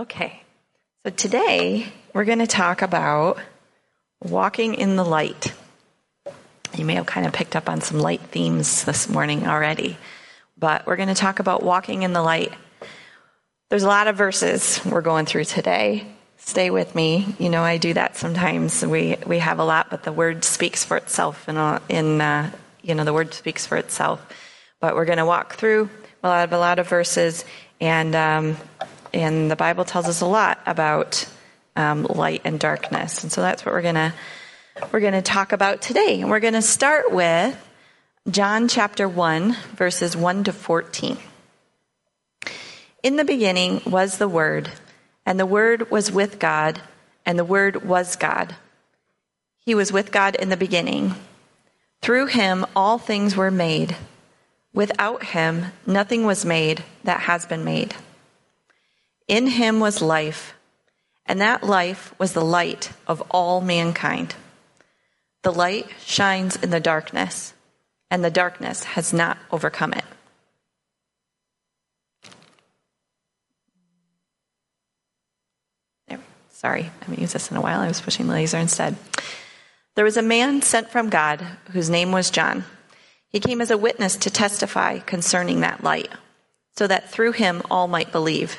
Okay, so today we're going to talk about walking in the light. You may have kind of picked up on some light themes this morning already, but we're going to talk about walking in the light. There's a lot of verses we're going through today. Stay with me. You know, I do that sometimes. We we have a lot, but the word speaks for itself. In, in uh, you know, the word speaks for itself. But we're going to walk through a lot of a lot of verses, and um, and the Bible tells us a lot about um, light and darkness, and so that's what we're gonna we're gonna talk about today. And we're gonna start with John chapter one, verses one to fourteen. In the beginning was the Word, and the Word was with God, and the Word was God. He was with God in the beginning. Through him all things were made. Without him nothing was made that has been made. In him was life, and that life was the light of all mankind. The light shines in the darkness, and the darkness has not overcome it. Sorry, I haven't used this in a while. I was pushing the laser instead. There was a man sent from God whose name was John. He came as a witness to testify concerning that light, so that through him all might believe.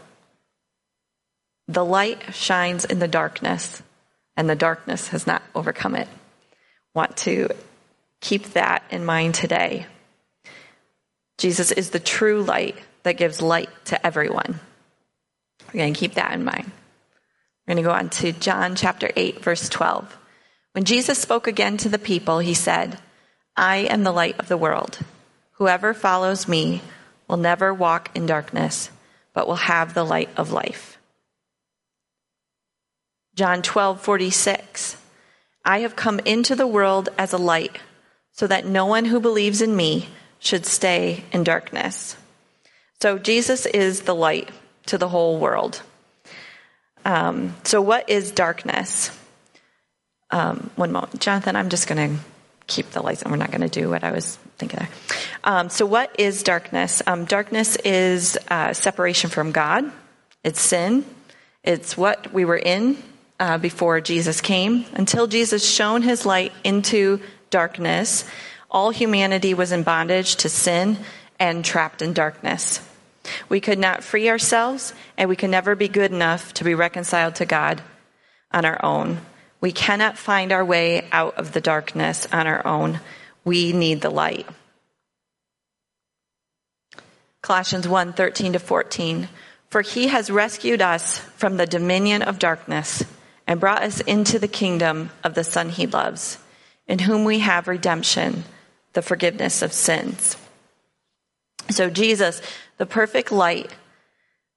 the light shines in the darkness, and the darkness has not overcome it. Want to keep that in mind today. Jesus is the true light that gives light to everyone. We're going to keep that in mind. We're going to go on to John chapter 8, verse 12. When Jesus spoke again to the people, he said, I am the light of the world. Whoever follows me will never walk in darkness but will have the light of life. John 12, 46. I have come into the world as a light, so that no one who believes in me should stay in darkness. So Jesus is the light to the whole world. Um, so, what is darkness? Um, one moment. Jonathan, I'm just going to keep the lights and We're not going to do what I was thinking. Um, so, what is darkness? Um, darkness is uh, separation from God, it's sin, it's what we were in uh, before Jesus came. Until Jesus shone his light into darkness, all humanity was in bondage to sin and trapped in darkness. We could not free ourselves, and we could never be good enough to be reconciled to God on our own. We cannot find our way out of the darkness on our own. We need the light. Colossians 1 13 to 14. For he has rescued us from the dominion of darkness and brought us into the kingdom of the Son he loves, in whom we have redemption, the forgiveness of sins. So Jesus, the perfect light,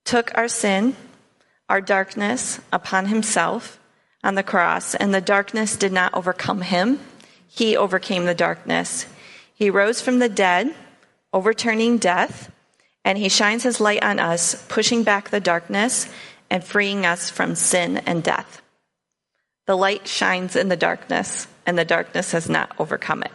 took our sin, our darkness upon himself on the cross, and the darkness did not overcome him. He overcame the darkness. He rose from the dead, overturning death, and he shines his light on us, pushing back the darkness and freeing us from sin and death. The light shines in the darkness, and the darkness has not overcome it.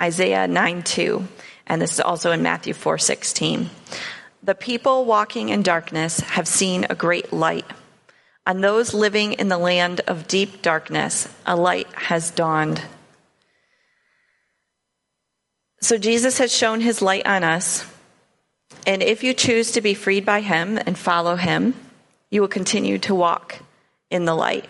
Isaiah 9 2, and this is also in Matthew four sixteen. The people walking in darkness have seen a great light. On those living in the land of deep darkness, a light has dawned. So Jesus has shown his light on us. And if you choose to be freed by him and follow him, you will continue to walk in the light.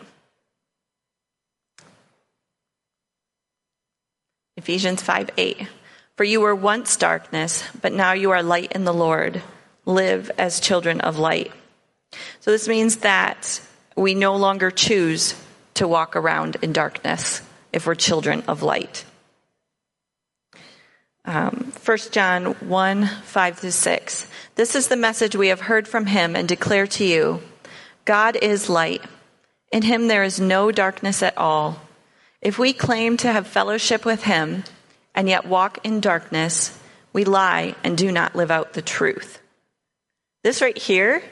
Ephesians 5 8. For you were once darkness, but now you are light in the Lord. Live as children of light. So this means that we no longer choose to walk around in darkness if we're children of light. Um, 1 John 1 5 to 6. This is the message we have heard from him and declare to you God is light. In him there is no darkness at all. If we claim to have fellowship with him and yet walk in darkness, we lie and do not live out the truth. This right here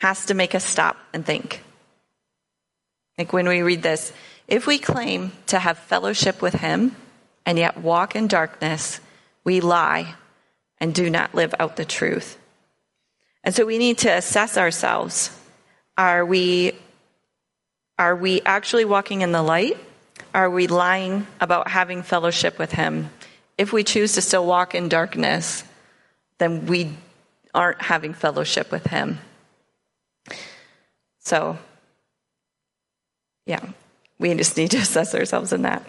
has to make us stop and think. Like when we read this, if we claim to have fellowship with him and yet walk in darkness, we lie and do not live out the truth. And so we need to assess ourselves. Are we, are we actually walking in the light? Are we lying about having fellowship with him? If we choose to still walk in darkness, then we aren't having fellowship with him. So, yeah, we just need to assess ourselves in that.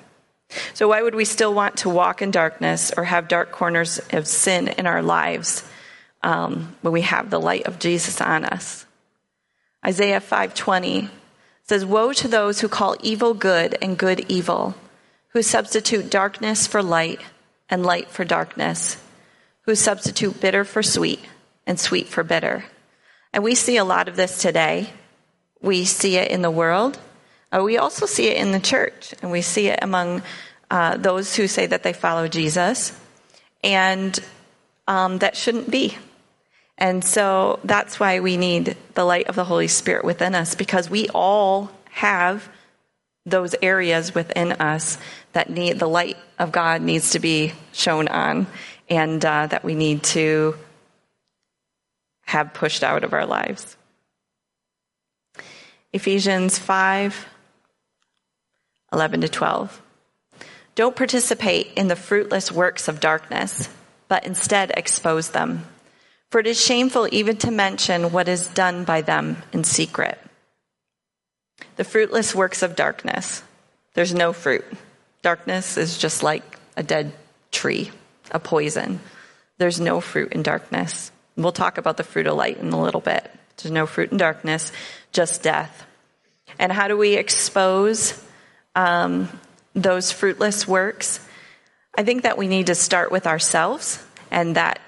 So, why would we still want to walk in darkness or have dark corners of sin in our lives um, when we have the light of Jesus on us? Isaiah 5:20 says, "Woe to those who call evil good and good evil, who substitute darkness for light and light for darkness, who substitute bitter for sweet and sweet for bitter." And we see a lot of this today. We see it in the world. We also see it in the church, and we see it among uh, those who say that they follow Jesus, and um, that shouldn't be. And so that's why we need the light of the Holy Spirit within us, because we all have those areas within us that need the light of God needs to be shown on, and uh, that we need to have pushed out of our lives. Ephesians 5 11 to 12. Don't participate in the fruitless works of darkness, but instead expose them. For it is shameful even to mention what is done by them in secret. The fruitless works of darkness. There's no fruit. Darkness is just like a dead tree, a poison. There's no fruit in darkness. We'll talk about the fruit of light in a little bit. There's no fruit in darkness, just death. And how do we expose um, those fruitless works, I think that we need to start with ourselves and that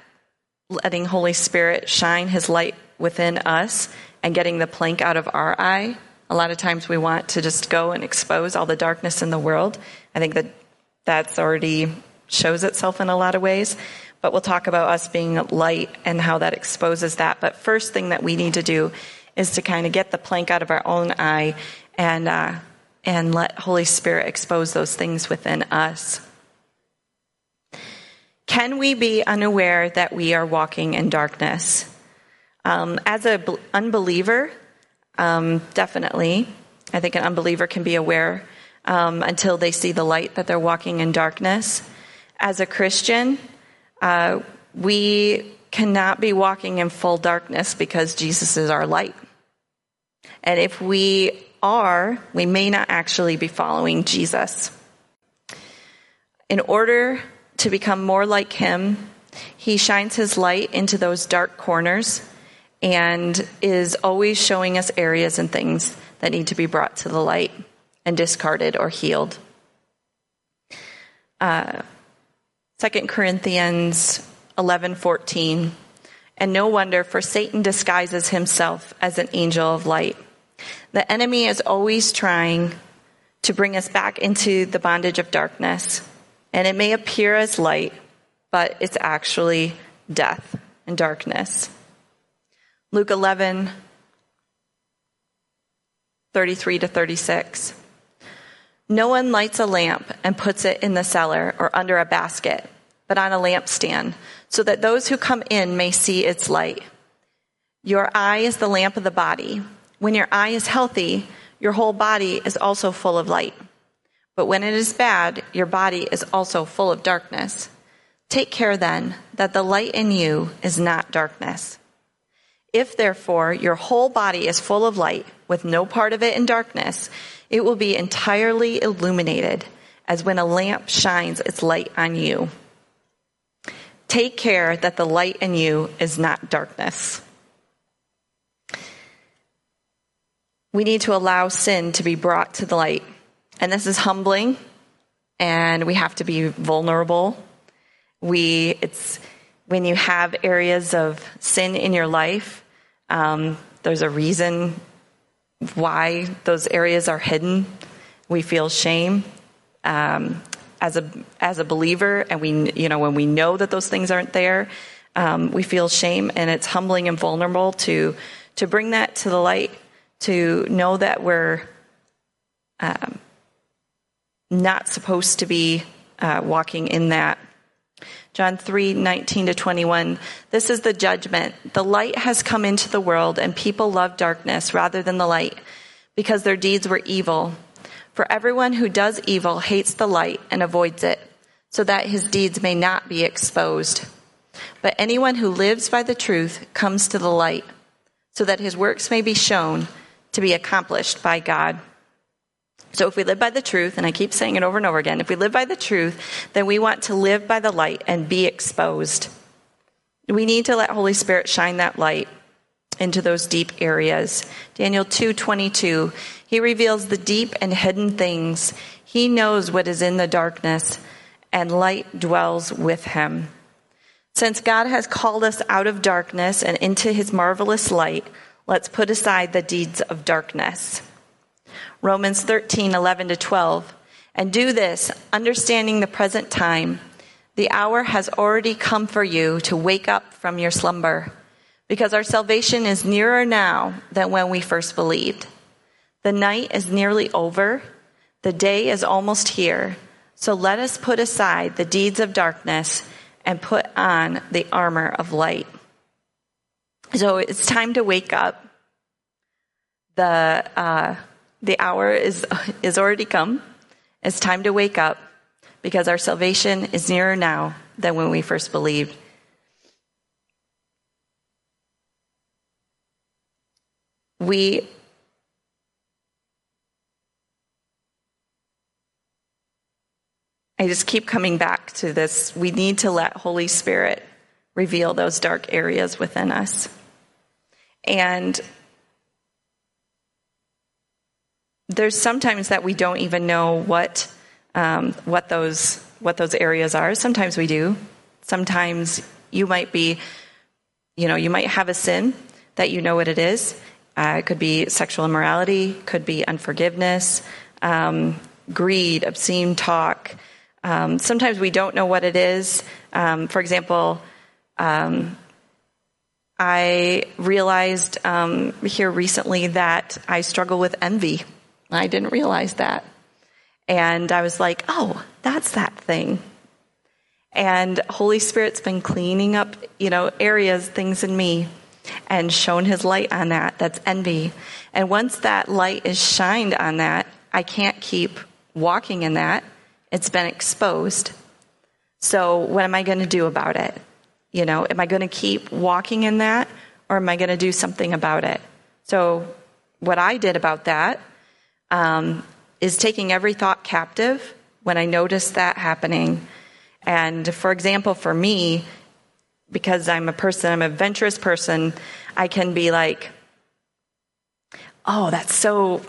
letting Holy Spirit shine his light within us and getting the plank out of our eye. A lot of times we want to just go and expose all the darkness in the world. I think that that's already shows itself in a lot of ways. But we'll talk about us being light and how that exposes that. But first thing that we need to do is to kind of get the plank out of our own eye and uh, and let Holy Spirit expose those things within us. Can we be unaware that we are walking in darkness? Um, as an unbeliever, um, definitely. I think an unbeliever can be aware um, until they see the light that they're walking in darkness. As a Christian, uh, we cannot be walking in full darkness because Jesus is our light. And if we are, we may not actually be following Jesus. In order to become more like him, he shines his light into those dark corners and is always showing us areas and things that need to be brought to the light and discarded or healed. Uh, 2 Corinthians 11:14 And no wonder for Satan disguises himself as an angel of light. The enemy is always trying to bring us back into the bondage of darkness. And it may appear as light, but it's actually death and darkness. Luke 11, 33 to 36. No one lights a lamp and puts it in the cellar or under a basket, but on a lampstand, so that those who come in may see its light. Your eye is the lamp of the body. When your eye is healthy, your whole body is also full of light. But when it is bad, your body is also full of darkness. Take care then that the light in you is not darkness. If therefore your whole body is full of light, with no part of it in darkness, it will be entirely illuminated, as when a lamp shines its light on you. Take care that the light in you is not darkness. We need to allow sin to be brought to the light. And this is humbling, and we have to be vulnerable. We, it's when you have areas of sin in your life, um, there's a reason why those areas are hidden. We feel shame. Um, as a as a believer, and we you know when we know that those things aren't there, um, we feel shame, and it's humbling and vulnerable to to bring that to the light, to know that we're um, not supposed to be uh, walking in that. John 3, 19 to 21. This is the judgment. The light has come into the world and people love darkness rather than the light because their deeds were evil. For everyone who does evil hates the light and avoids it, so that his deeds may not be exposed. But anyone who lives by the truth comes to the light, so that his works may be shown to be accomplished by God. So if we live by the truth, and I keep saying it over and over again, if we live by the truth, then we want to live by the light and be exposed. We need to let Holy Spirit shine that light into those deep areas. Daniel 2:22 He reveals the deep and hidden things. He knows what is in the darkness and light dwells with him. Since God has called us out of darkness and into his marvelous light, let's put aside the deeds of darkness. Romans 13:11 to 12 and do this understanding the present time the hour has already come for you to wake up from your slumber because our salvation is nearer now than when we first believed. The night is nearly over, the day is almost here. So let us put aside the deeds of darkness and put on the armor of light. So it's time to wake up. The, uh, the hour is, is already come. It's time to wake up because our salvation is nearer now than when we first believed. we I just keep coming back to this. We need to let Holy Spirit reveal those dark areas within us. And there's sometimes that we don't even know what um, what those what those areas are. Sometimes we do. Sometimes you might be, you know, you might have a sin that you know what it is, uh, it could be sexual immorality, could be unforgiveness, um, greed, obscene talk. Um, sometimes we don't know what it is. Um, for example, um, I realized um, here recently that I struggle with envy. I didn't realize that. And I was like, oh, that's that thing. And Holy Spirit's been cleaning up, you know, areas, things in me and shown his light on that. That's envy. And once that light is shined on that, I can't keep walking in that. It's been exposed. So what am I going to do about it? You know, am I going to keep walking in that or am I going to do something about it? So what I did about that um, is taking every thought captive when I notice that happening. And for example, for me, because I'm a person, I'm a adventurous person, I can be like, oh, that's so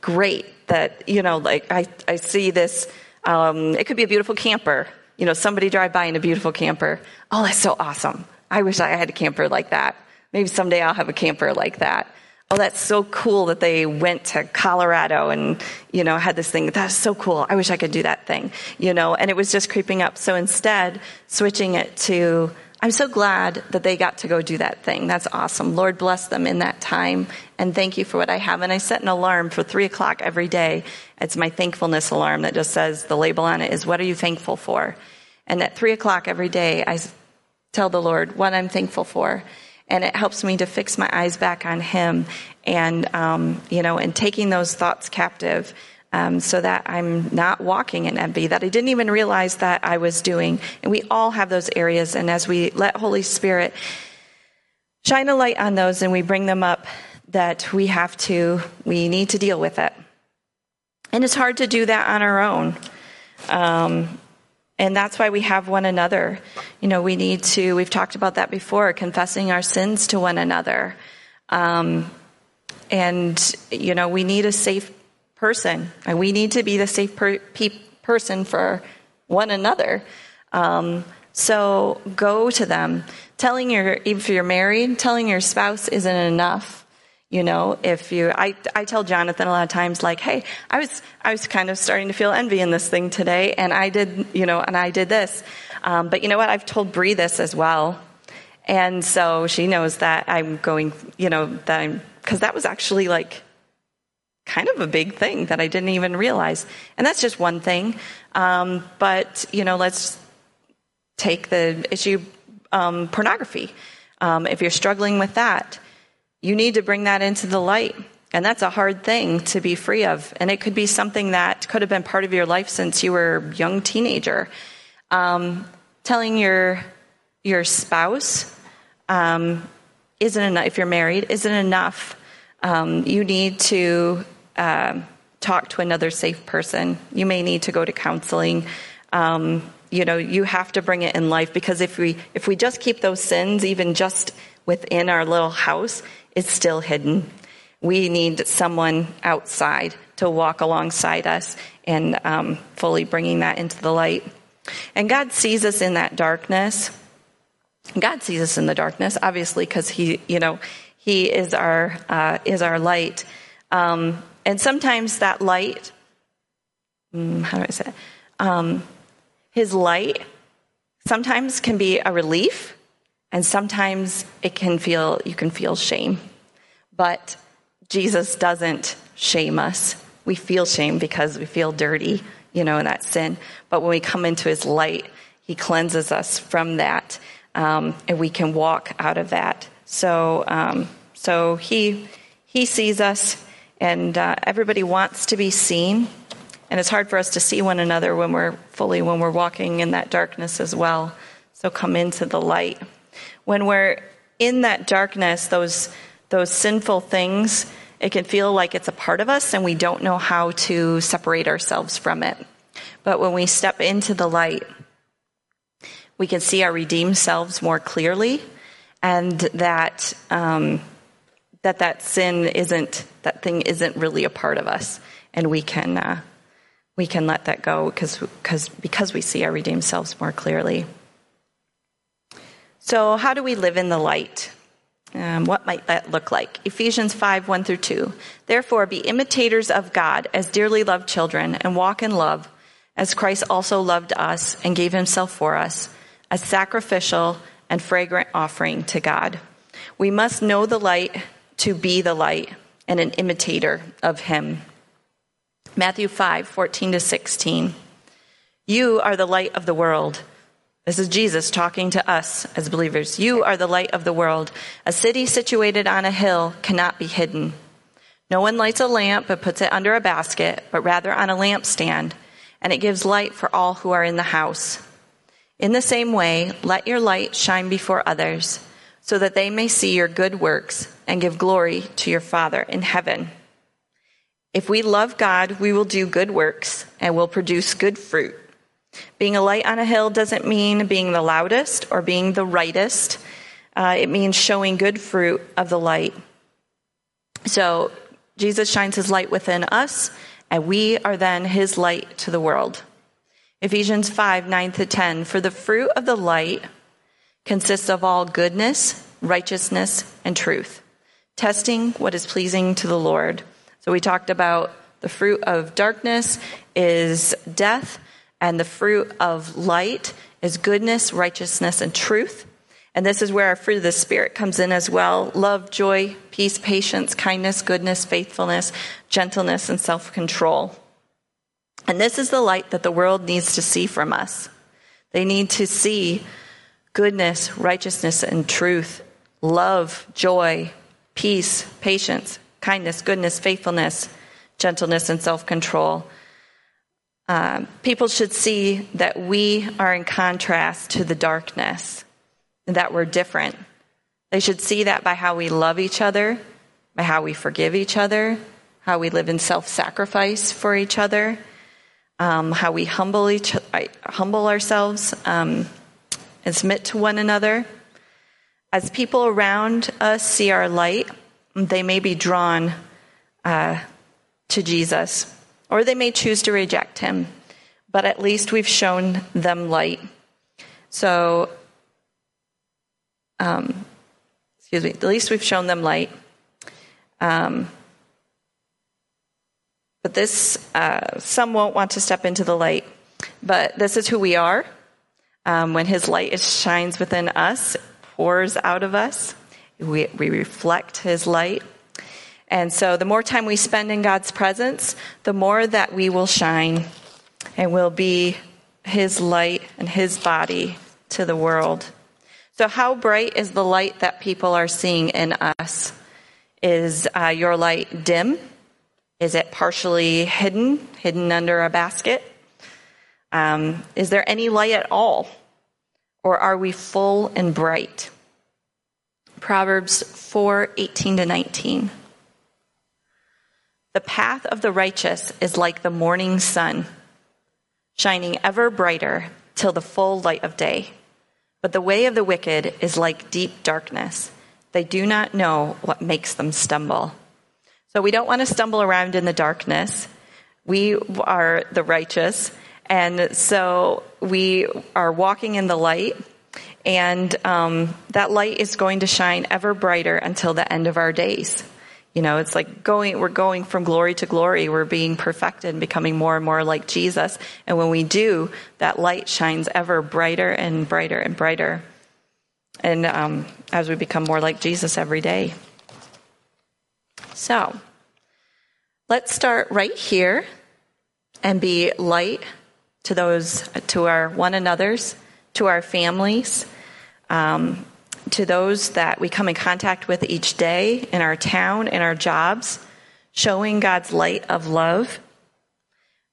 great that, you know, like I, I see this, um, it could be a beautiful camper. You know, somebody drive by in a beautiful camper. Oh, that's so awesome. I wish I had a camper like that. Maybe someday I'll have a camper like that. Oh, that's so cool that they went to Colorado and, you know, had this thing. That's so cool. I wish I could do that thing, you know, and it was just creeping up. So instead, switching it to, I'm so glad that they got to go do that thing. That's awesome. Lord bless them in that time and thank you for what I have. And I set an alarm for three o'clock every day. It's my thankfulness alarm that just says the label on it is what are you thankful for? And at three o'clock every day, I tell the Lord what I'm thankful for. And it helps me to fix my eyes back on Him and, um, you know, and taking those thoughts captive um, so that I'm not walking in envy, that I didn't even realize that I was doing. And we all have those areas. And as we let Holy Spirit shine a light on those and we bring them up that we have to, we need to deal with it. And it's hard to do that on our own. Um, and that's why we have one another. You know, we need to, we've talked about that before, confessing our sins to one another. Um, and, you know, we need a safe person. And we need to be the safe per- pe- person for one another. Um, so go to them. Telling your, if you're married, telling your spouse isn't enough. You know, if you, I, I tell Jonathan a lot of times, like, hey, I was, I was kind of starting to feel envy in this thing today, and I did, you know, and I did this. Um, but you know what? I've told Bree this as well. And so she knows that I'm going, you know, that I'm, because that was actually like kind of a big thing that I didn't even realize. And that's just one thing. Um, but, you know, let's take the issue um, pornography. Um, if you're struggling with that, you need to bring that into the light. And that's a hard thing to be free of. And it could be something that could have been part of your life since you were a young teenager. Um, telling your, your spouse um, isn't enough, if you're married, isn't enough. Um, you need to um, talk to another safe person. You may need to go to counseling. Um, you know, you have to bring it in life because if we if we just keep those sins even just within our little house, it's still hidden. We need someone outside to walk alongside us and um, fully bringing that into the light. And God sees us in that darkness. God sees us in the darkness, obviously, because He, you know, He is our uh, is our light. Um, and sometimes that light, hmm, how do I say? It? Um, his light sometimes can be a relief, and sometimes it can feel you can feel shame. But Jesus doesn't shame us. We feel shame because we feel dirty, you know, in that sin. But when we come into His light, He cleanses us from that, um, and we can walk out of that. So, um, so He He sees us, and uh, everybody wants to be seen. And it's hard for us to see one another when we're fully, when we're walking in that darkness as well. So come into the light. When we're in that darkness, those, those sinful things, it can feel like it's a part of us and we don't know how to separate ourselves from it. But when we step into the light, we can see our redeemed selves more clearly and that, um, that that sin isn't, that thing isn't really a part of us. And we can, uh, we can let that go because, because, because we see our redeemed selves more clearly. So, how do we live in the light? Um, what might that look like? Ephesians 5 1 through 2. Therefore, be imitators of God as dearly loved children, and walk in love, as Christ also loved us and gave himself for us, a sacrificial and fragrant offering to God. We must know the light to be the light and an imitator of him. Matthew 5, 14 to 16. You are the light of the world. This is Jesus talking to us as believers. You are the light of the world. A city situated on a hill cannot be hidden. No one lights a lamp but puts it under a basket, but rather on a lampstand, and it gives light for all who are in the house. In the same way, let your light shine before others, so that they may see your good works and give glory to your Father in heaven. If we love God, we will do good works and will produce good fruit. Being a light on a hill doesn't mean being the loudest or being the rightest. Uh, it means showing good fruit of the light. So Jesus shines his light within us, and we are then his light to the world. Ephesians 5 9 to 10. For the fruit of the light consists of all goodness, righteousness, and truth, testing what is pleasing to the Lord. So we talked about the fruit of darkness is death, and the fruit of light is goodness, righteousness, and truth. And this is where our fruit of the Spirit comes in as well love, joy, peace, patience, kindness, goodness, faithfulness, gentleness, and self control. And this is the light that the world needs to see from us. They need to see goodness, righteousness, and truth, love, joy, peace, patience, kindness, goodness, faithfulness, gentleness, and self control. Um, people should see that we are in contrast to the darkness, that we're different, They should see that by how we love each other, by how we forgive each other, how we live in self sacrifice for each other, um, how we humble, each, humble ourselves um, and submit to one another. As people around us see our light, they may be drawn uh, to Jesus, or they may choose to reject him, but at least we've shown them light. So, um, excuse me, at least we've shown them light. Um, but this, uh, some won't want to step into the light, but this is who we are. Um, when His light is, shines within us, pours out of us, we, we reflect His light. And so the more time we spend in God's presence, the more that we will shine and will be His light and His body to the world. So, how bright is the light that people are seeing in us? Is uh, your light dim? Is it partially hidden, hidden under a basket? Um, is there any light at all? Or are we full and bright? Proverbs 4 18 to 19. The path of the righteous is like the morning sun, shining ever brighter till the full light of day. But the way of the wicked is like deep darkness. They do not know what makes them stumble. So we don't want to stumble around in the darkness. We are the righteous. And so we are walking in the light. And um, that light is going to shine ever brighter until the end of our days. You know, it's like going, we're going from glory to glory. We're being perfected and becoming more and more like Jesus. And when we do, that light shines ever brighter and brighter and brighter. And um, as we become more like Jesus every day. So, Let's start right here and be light to those, to our one another's, to our families, um, to those that we come in contact with each day in our town, in our jobs, showing God's light of love.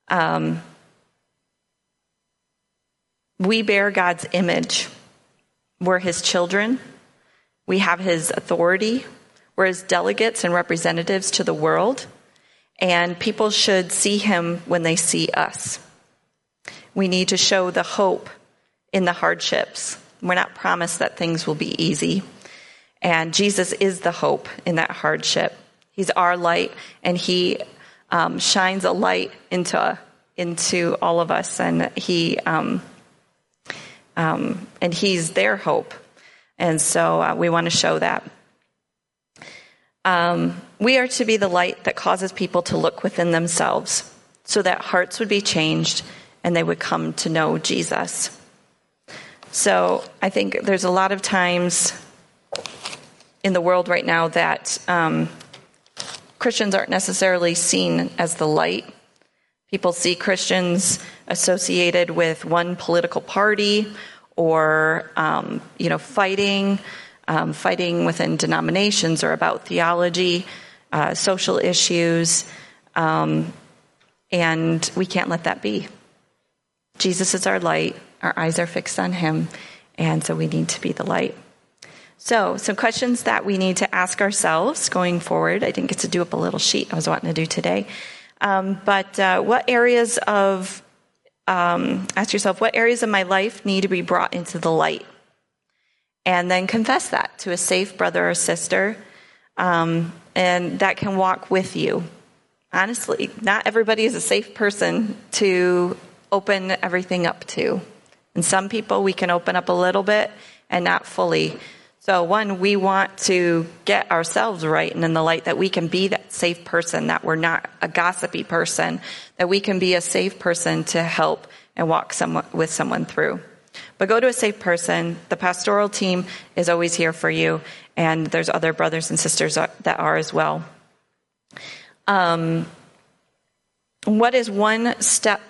Um, we bear God's image. We're His children. We have His authority. We're His delegates and representatives to the world and people should see him when they see us. We need to show the hope in the hardships. We're not promised that things will be easy. And Jesus is the hope in that hardship. He's our light, and He um, shines a light into into all of us, and He um, um, and He's their hope. And so uh, we want to show that. Um, we are to be the light that causes people to look within themselves so that hearts would be changed and they would come to know Jesus. So I think there's a lot of times in the world right now that um, Christians aren't necessarily seen as the light. People see Christians associated with one political party or, um, you know, fighting um, fighting within denominations or about theology, uh, social issues, um, and we can't let that be. Jesus is our light, our eyes are fixed on Him, and so we need to be the light. So, some questions that we need to ask ourselves going forward. I didn't get to do up a little sheet I was wanting to do today. Um, but uh, what areas of, um, ask yourself, what areas of my life need to be brought into the light? and then confess that to a safe brother or sister, um, and that can walk with you. Honestly, not everybody is a safe person to open everything up to. And some people we can open up a little bit and not fully. So, one, we want to get ourselves right and in the light that we can be that safe person, that we're not a gossipy person, that we can be a safe person to help and walk someone, with someone through. But go to a safe person. The pastoral team is always here for you, and there's other brothers and sisters that are as well. Um, what is one step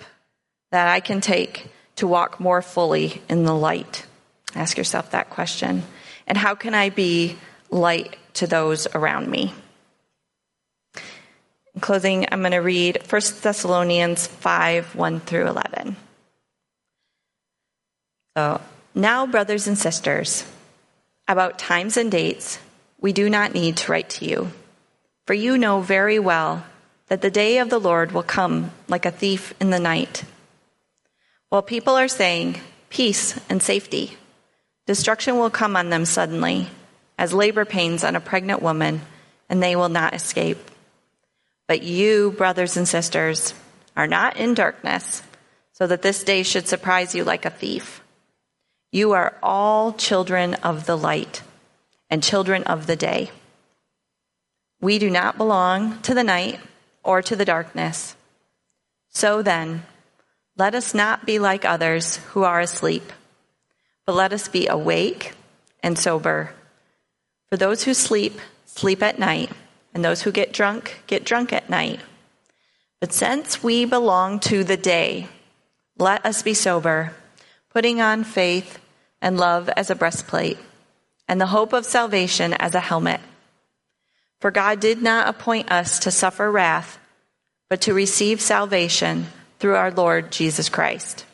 that I can take to walk more fully in the light? Ask yourself that question. And how can I be light to those around me? In closing, I'm going to read 1 Thessalonians 5 1 through 11. So, now, brothers and sisters, About times and dates, we do not need to write to you, for you know very well that the day of the Lord will come like a thief in the night. While people are saying, Peace and safety, destruction will come on them suddenly, as labor pains on a pregnant woman, and they will not escape. But you, brothers and sisters, are not in darkness, so that this day should surprise you like a thief. You are all children of the light and children of the day. We do not belong to the night or to the darkness. So then, let us not be like others who are asleep, but let us be awake and sober. For those who sleep, sleep at night, and those who get drunk, get drunk at night. But since we belong to the day, let us be sober, putting on faith and love as a breastplate, and the hope of salvation as a helmet. For God did not appoint us to suffer wrath, but to receive salvation through our Lord Jesus Christ.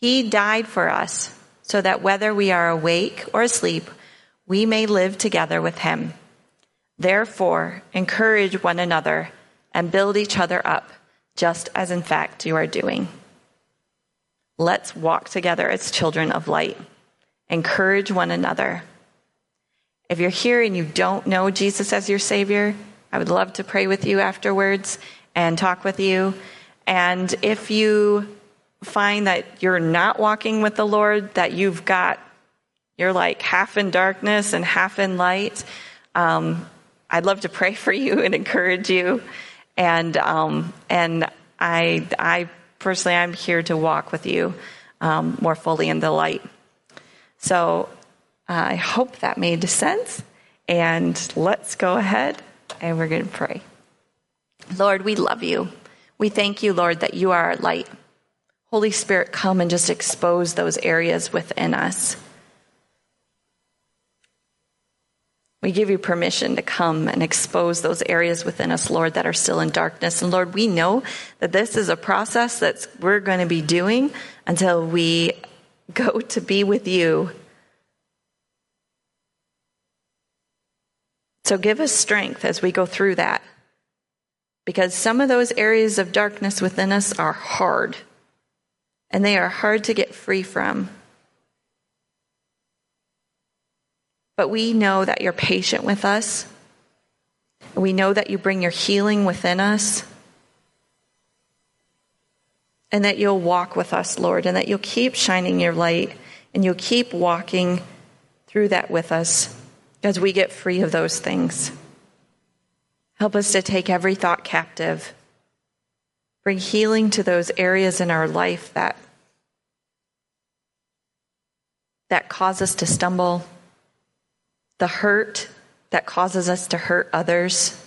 He died for us so that whether we are awake or asleep, we may live together with him. Therefore, encourage one another and build each other up, just as in fact you are doing. Let's walk together as children of light. Encourage one another. If you're here and you don't know Jesus as your Savior, I would love to pray with you afterwards and talk with you. And if you find that you're not walking with the Lord, that you've got, you're like half in darkness and half in light, um, I'd love to pray for you and encourage you. And, um, and I, I personally, I'm here to walk with you um, more fully in the light. So uh, I hope that made sense. And let's go ahead and we're going to pray. Lord, we love you. We thank you, Lord, that you are our light. Holy Spirit, come and just expose those areas within us. We give you permission to come and expose those areas within us, Lord, that are still in darkness. And Lord, we know that this is a process that we're going to be doing until we go to be with you. So give us strength as we go through that because some of those areas of darkness within us are hard and they are hard to get free from. But we know that you're patient with us. We know that you bring your healing within us. And that you'll walk with us, Lord, and that you'll keep shining your light and you'll keep walking through that with us as we get free of those things. Help us to take every thought captive. Bring healing to those areas in our life that, that cause us to stumble, the hurt that causes us to hurt others.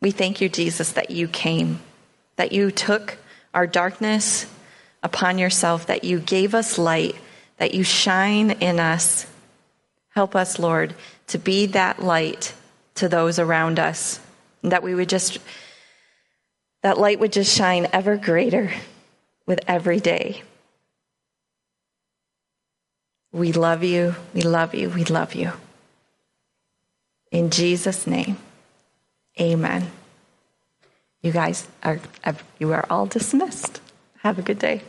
We thank you, Jesus, that you came, that you took our darkness upon yourself, that you gave us light, that you shine in us. Help us, Lord, to be that light to those around us. That we would just, that light would just shine ever greater with every day. We love you, we love you, we love you. In Jesus' name, amen. You guys are, you are all dismissed. Have a good day.